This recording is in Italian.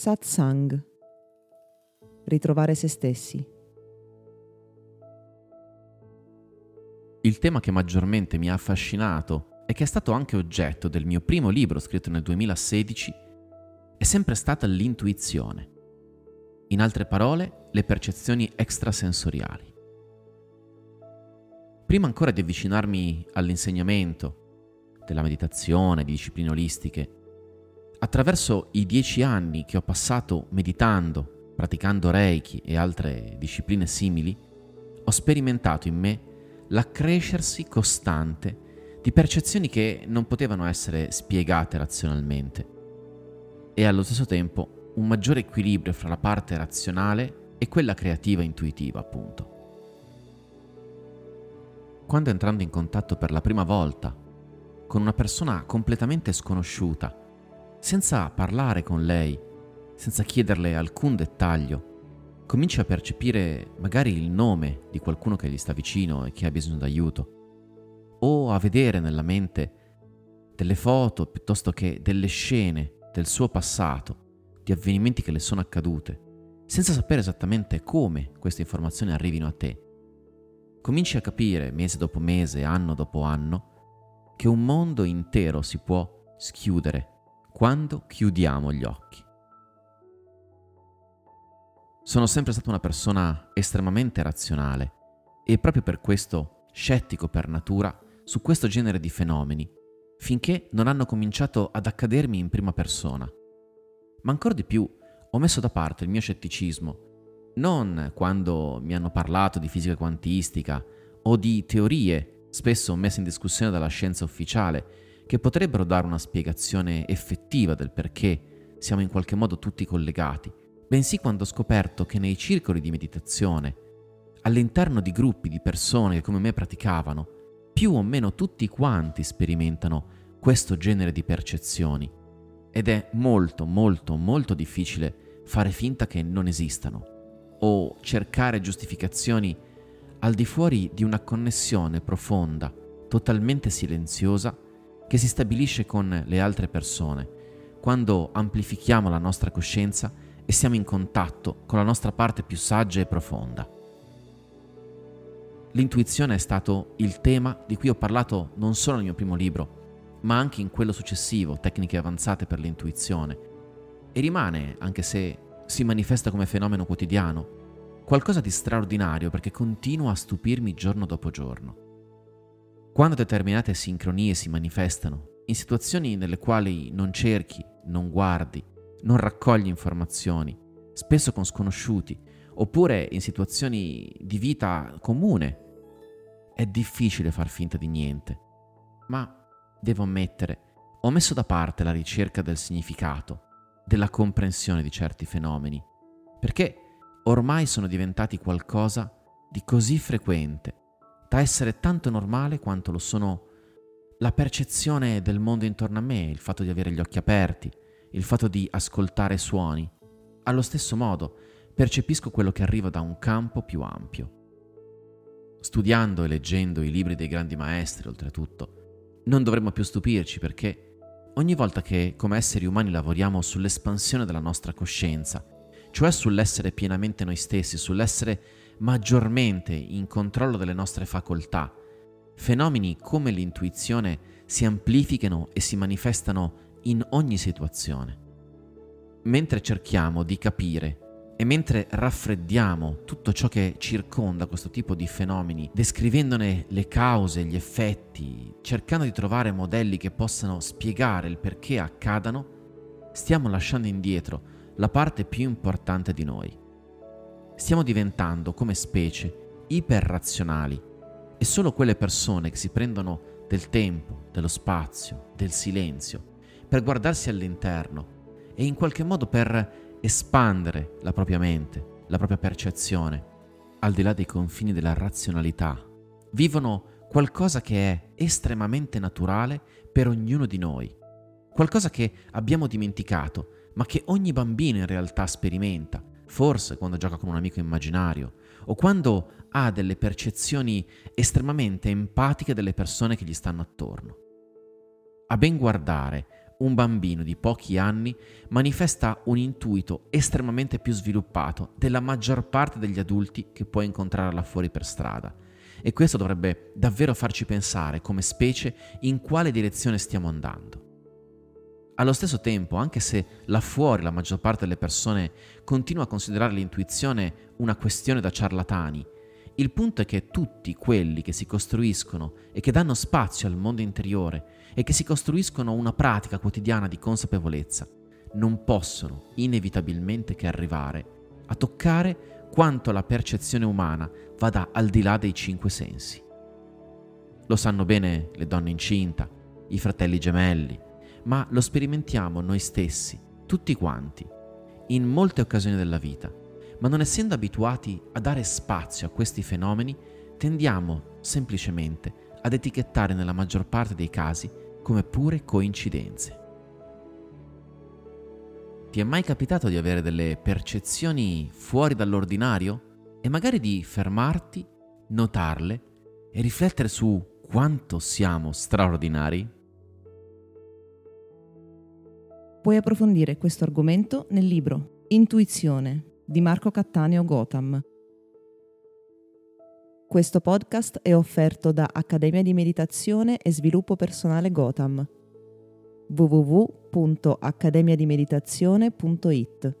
Satsang. Ritrovare se stessi. Il tema che maggiormente mi ha affascinato e che è stato anche oggetto del mio primo libro scritto nel 2016 è sempre stata l'intuizione. In altre parole, le percezioni extrasensoriali. Prima ancora di avvicinarmi all'insegnamento della meditazione, di discipline olistiche, attraverso i dieci anni che ho passato meditando, praticando Reiki e altre discipline simili, ho sperimentato in me l'accrescersi costante di percezioni che non potevano essere spiegate razionalmente e allo stesso tempo un maggiore equilibrio fra la parte razionale e quella creativa e intuitiva, appunto. Quando entrando in contatto per la prima volta con una persona completamente sconosciuta, senza parlare con lei, senza chiederle alcun dettaglio, cominci a percepire magari il nome di qualcuno che gli sta vicino e che ha bisogno d'aiuto, o a vedere nella mente delle foto piuttosto che delle scene del suo passato, di avvenimenti che le sono accadute, senza sapere esattamente come queste informazioni arrivino a te. Cominci a capire, mese dopo mese, anno dopo anno, che un mondo intero si può schiudere quando chiudiamo gli occhi. Sono sempre stata una persona estremamente razionale e proprio per questo scettico per natura su questo genere di fenomeni, finché non hanno cominciato ad accadermi in prima persona. Ma ancora di più ho messo da parte il mio scetticismo, non quando mi hanno parlato di fisica quantistica o di teorie spesso messe in discussione dalla scienza ufficiale, che potrebbero dare una spiegazione effettiva del perché siamo in qualche modo tutti collegati, bensì quando ho scoperto che nei circoli di meditazione, all'interno di gruppi di persone che come me praticavano, più o meno tutti quanti sperimentano questo genere di percezioni. Ed è molto molto molto difficile fare finta che non esistano o cercare giustificazioni al di fuori di una connessione profonda, totalmente silenziosa, che si stabilisce con le altre persone, quando amplifichiamo la nostra coscienza e siamo in contatto con la nostra parte più saggia e profonda. L'intuizione è stato il tema di cui ho parlato non solo nel mio primo libro, ma anche in quello successivo, Tecniche avanzate per l'intuizione, e rimane, anche se si manifesta come fenomeno quotidiano, qualcosa di straordinario perché continua a stupirmi giorno dopo giorno. Quando determinate sincronie si manifestano, in situazioni nelle quali non cerchi, non guardi, non raccogli informazioni, spesso con sconosciuti, oppure in situazioni di vita comune. È difficile far finta di niente, ma devo ammettere, ho messo da parte la ricerca del significato, della comprensione di certi fenomeni, perché ormai sono diventati qualcosa di così frequente, da essere tanto normale quanto lo sono la percezione del mondo intorno a me, il fatto di avere gli occhi aperti, il fatto di ascoltare suoni. Allo stesso modo, percepisco quello che arriva da un campo più ampio. Studiando e leggendo i libri dei grandi maestri, oltretutto, non dovremmo più stupirci perché ogni volta che come esseri umani lavoriamo sull'espansione della nostra coscienza, cioè sull'essere pienamente noi stessi, sull'essere maggiormente in controllo delle nostre facoltà, fenomeni come l'intuizione si amplificano e si manifestano in ogni situazione. Mentre cerchiamo di capire e mentre raffreddiamo tutto ciò che circonda questo tipo di fenomeni, descrivendone le cause, gli effetti, cercando di trovare modelli che possano spiegare il perché accadano, stiamo lasciando indietro la parte più importante di noi. Stiamo diventando, come specie, iperrazionali e solo quelle persone che si prendono del tempo, dello spazio, del silenzio per guardarsi all'interno e in qualche modo per espandere la propria mente, la propria percezione, al di là dei confini della razionalità. Vivono qualcosa che è estremamente naturale per ognuno di noi, qualcosa che abbiamo dimenticato, ma che ogni bambino in realtà sperimenta, forse quando gioca con un amico immaginario o quando ha delle percezioni estremamente empatiche delle persone che gli stanno attorno. A ben guardare, un bambino di pochi anni manifesta un intuito estremamente più sviluppato della maggior parte degli adulti che puoi incontrare là fuori per strada. E questo dovrebbe davvero farci pensare come specie in quale direzione stiamo andando. Allo stesso tempo, anche se là fuori la maggior parte delle persone continua a considerare l'intuizione una questione da ciarlatani, il punto è che tutti quelli che si costruiscono e che danno spazio al mondo interiore e che si costruiscono una pratica quotidiana di consapevolezza non possono inevitabilmente che arrivare a toccare quanto la percezione umana vada al di là dei cinque sensi. Lo sanno bene le donne incinta, i fratelli gemelli, ma lo sperimentiamo noi stessi, tutti quanti, in molte occasioni della vita ma non essendo abituati a dare spazio a questi fenomeni, tendiamo semplicemente ad etichettare nella maggior parte dei casi come pure coincidenze. Ti è mai capitato di avere delle percezioni fuori dall'ordinario e magari di fermarti, notarle e riflettere su quanto siamo straordinari? Puoi approfondire questo argomento nel libro Intuizione di Marco Cattaneo Gotham. Questo podcast è offerto da Accademia di Meditazione e Sviluppo Personale Gotham www.accademiadimeditazione.it